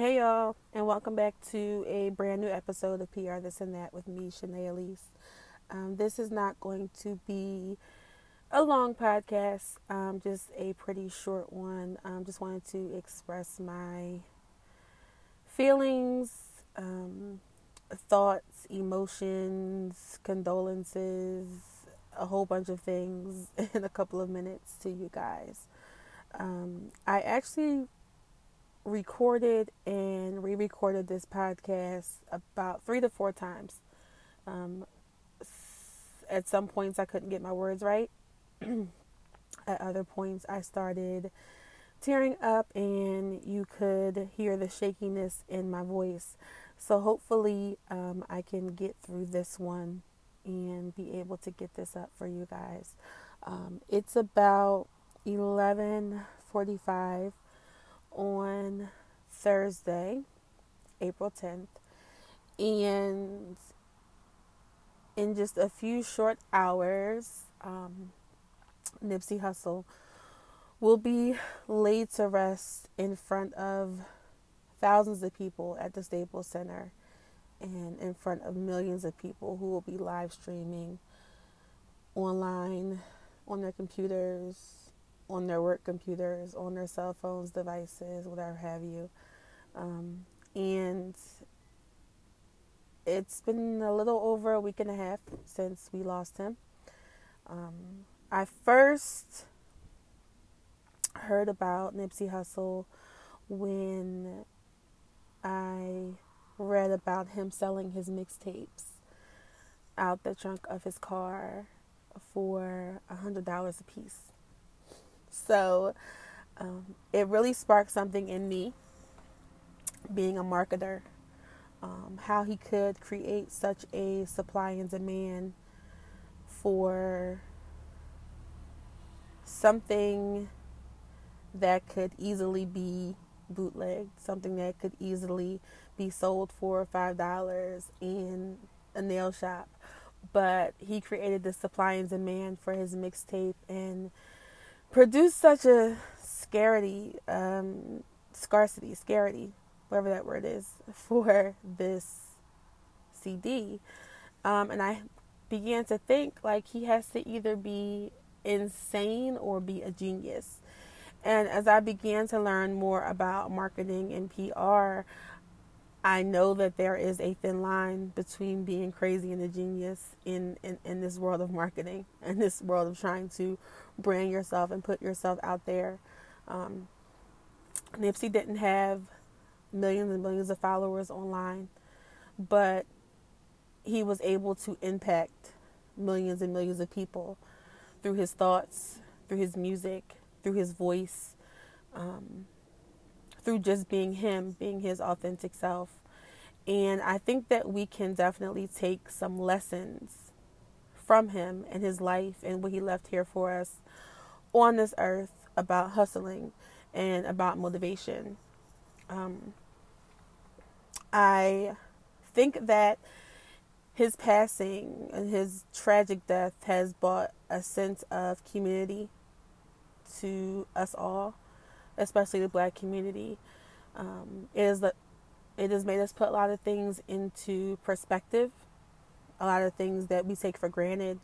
Hey y'all, and welcome back to a brand new episode of PR This and That with me, Shanae Elise. Um, this is not going to be a long podcast, um, just a pretty short one. Um, just wanted to express my feelings, um, thoughts, emotions, condolences, a whole bunch of things in a couple of minutes to you guys. Um, I actually recorded and re recorded this podcast about three to four times. Um, at some points, I couldn't get my words right. at other points, I started tearing up, and you could hear the shakiness in my voice. So, hopefully, um, I can get through this one and be able to get this up for you guys. Um, it's about 11:45 on Thursday, April 10th. And in just a few short hours, um, Nipsey Hussle will be laid to rest in front of thousands of people at the Staples Center and in front of millions of people who will be live streaming online on their computers on their work computers, on their cell phones, devices, whatever have you. Um, and it's been a little over a week and a half since we lost him. Um, I first heard about Nipsey Hussle when I read about him selling his mixtapes out the trunk of his car for a hundred dollars a piece. So um, it really sparked something in me, being a marketer, um, how he could create such a supply and demand for something that could easily be bootlegged, something that could easily be sold for five dollars in a nail shop. But he created the supply and demand for his mixtape and produced such a scarcity, um, scarcity, scarcity, whatever that word is, for this CD. Um, and I began to think like he has to either be insane or be a genius. And as I began to learn more about marketing and PR, I know that there is a thin line between being crazy and a genius in, in, in this world of marketing and this world of trying to brand yourself and put yourself out there. Um, Nipsey didn't have millions and millions of followers online, but he was able to impact millions and millions of people through his thoughts, through his music, through his voice. Um, through just being him, being his authentic self. And I think that we can definitely take some lessons from him and his life and what he left here for us on this earth about hustling and about motivation. Um, I think that his passing and his tragic death has brought a sense of community to us all especially the black community. Um, it is it has made us put a lot of things into perspective, a lot of things that we take for granted,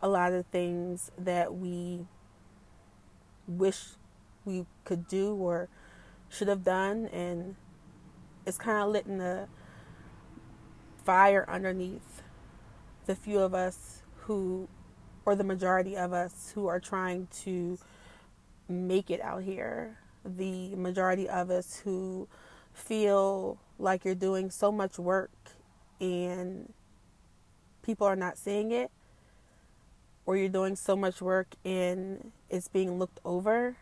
a lot of things that we wish we could do or should have done, and it's kind of lit in the fire underneath the few of us who, or the majority of us, who are trying to make it out here. The majority of us who feel like you're doing so much work and people are not seeing it, or you're doing so much work and it's being looked over.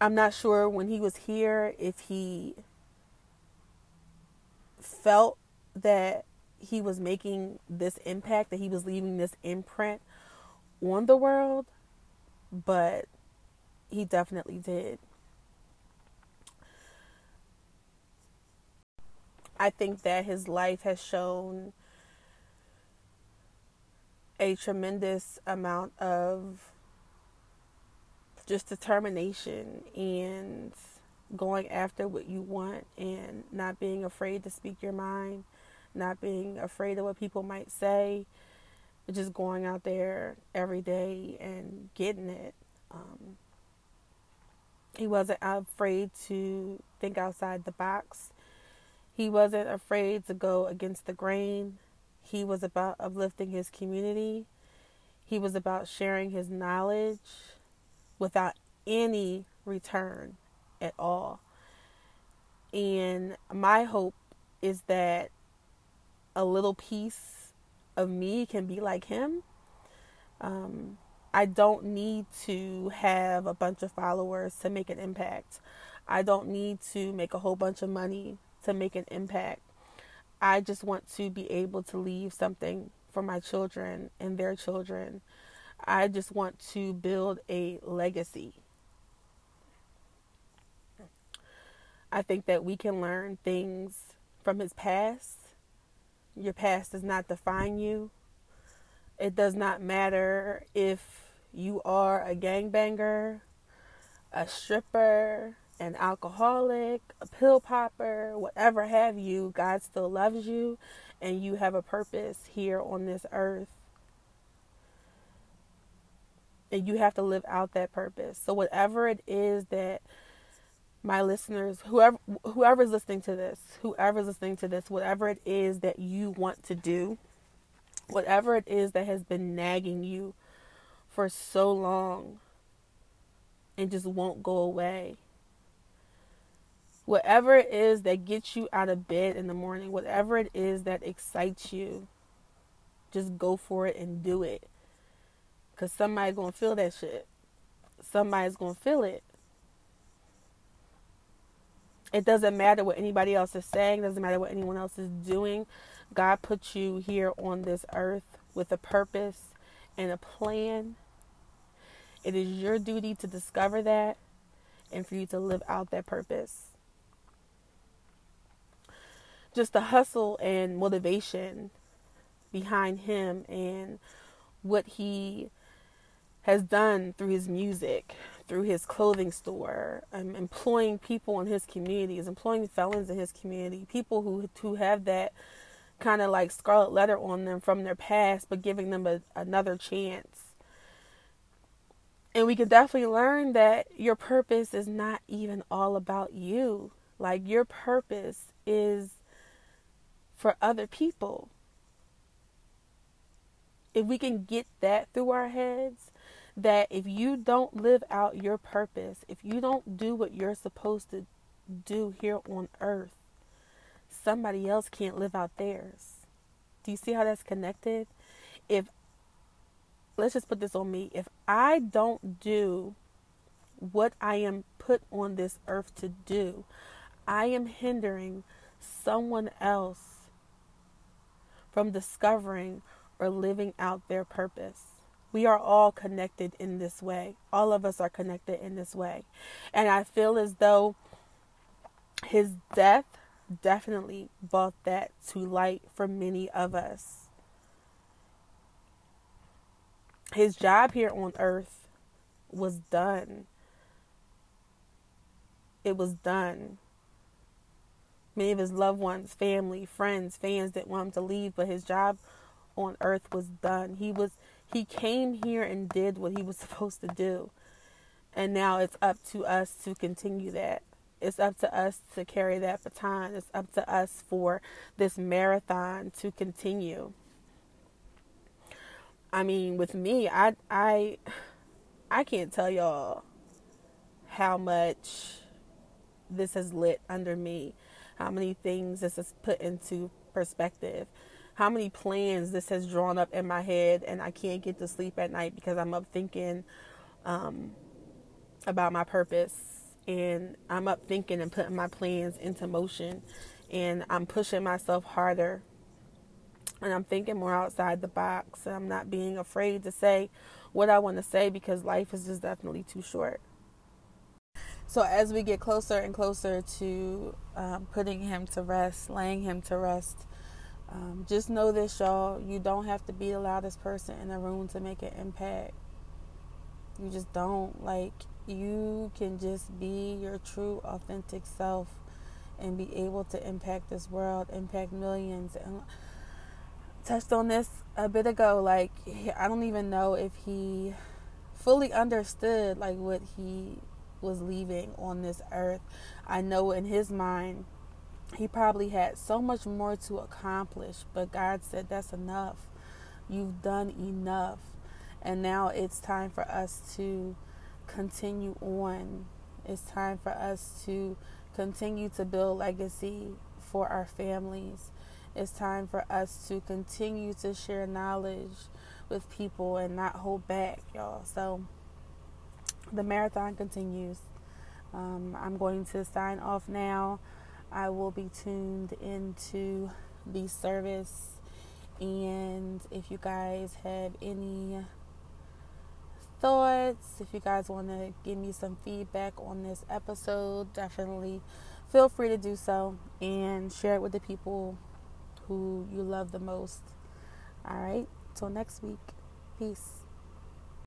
I'm not sure when he was here if he felt that he was making this impact, that he was leaving this imprint on the world but he definitely did. I think that his life has shown a tremendous amount of just determination and going after what you want and not being afraid to speak your mind, not being afraid of what people might say, just going out there every day and getting it. Um, he wasn't afraid to think outside the box. He wasn't afraid to go against the grain. He was about uplifting his community. He was about sharing his knowledge without any return at all. And my hope is that a little piece of me can be like him. Um, I don't need to have a bunch of followers to make an impact. I don't need to make a whole bunch of money to make an impact. I just want to be able to leave something for my children and their children. I just want to build a legacy. I think that we can learn things from his past. Your past does not define you. It does not matter if you are a gangbanger, a stripper, an alcoholic, a pill popper, whatever have you, God still loves you and you have a purpose here on this earth. And you have to live out that purpose. So whatever it is that my listeners, whoever whoever's listening to this, whoever's listening to this, whatever it is that you want to do, whatever it is that has been nagging you for so long and just won't go away. Whatever it is that gets you out of bed in the morning, whatever it is that excites you, just go for it and do it. Because somebody's to feel that shit. Somebody's to feel it. It doesn't matter what anybody else is saying, doesn't matter what anyone else is doing. God put you here on this earth with a purpose and a plan it is your duty to discover that and for you to live out that purpose. Just the hustle and motivation behind him and what he has done through his music, through his clothing store, um, employing people in his communities, employing felons in his community, people who who have that kind of like scarlet letter on them from their past, but giving them a, another chance and we can definitely learn that your purpose is not even all about you. Like your purpose is for other people. If we can get that through our heads, that if you don't live out your purpose, if you don't do what you're supposed to do here on earth, somebody else can't live out theirs. Do you see how that's connected? If let's just put this on me. If I don't do what I am put on this earth to do, I am hindering someone else from discovering or living out their purpose. We are all connected in this way. All of us are connected in this way. And I feel as though his death definitely brought that to light for many of us. his job here on earth was done. It was done. Many of his loved ones, family, friends, fans didn't want him to leave, but his job on earth was done. He was he came here and did what he was supposed to do. And now it's up to us to continue that. It's up to us to carry that baton. It's up to us for this marathon to continue. I mean, with me, I I I can't tell y'all how much this has lit under me, how many things this has put into perspective, how many plans this has drawn up in my head, and I can't get to sleep at night because I'm up thinking um, about my purpose, and I'm up thinking and putting my plans into motion, and I'm pushing myself harder and I'm thinking more outside the box. And I'm not being afraid to say what I want to say because life is just definitely too short. So, as we get closer and closer to um, putting him to rest, laying him to rest, um, just know this, y'all. You don't have to be the loudest person in the room to make an impact. You just don't. Like, you can just be your true, authentic self and be able to impact this world, impact millions. And touched on this a bit ago. Like, I don't even know if he fully understood like what he was leaving on this earth. I know in his mind, he probably had so much more to accomplish, but God said, That's enough. You've done enough. And now it's time for us to continue on. It's time for us to continue to build legacy for our families. It's time for us to continue to share knowledge with people and not hold back, y'all. So the marathon continues. Um, I'm going to sign off now. I will be tuned into the service. And if you guys have any thoughts, if you guys want to give me some feedback on this episode, definitely feel free to do so and share it with the people who you love the most. All right, till next week. Peace.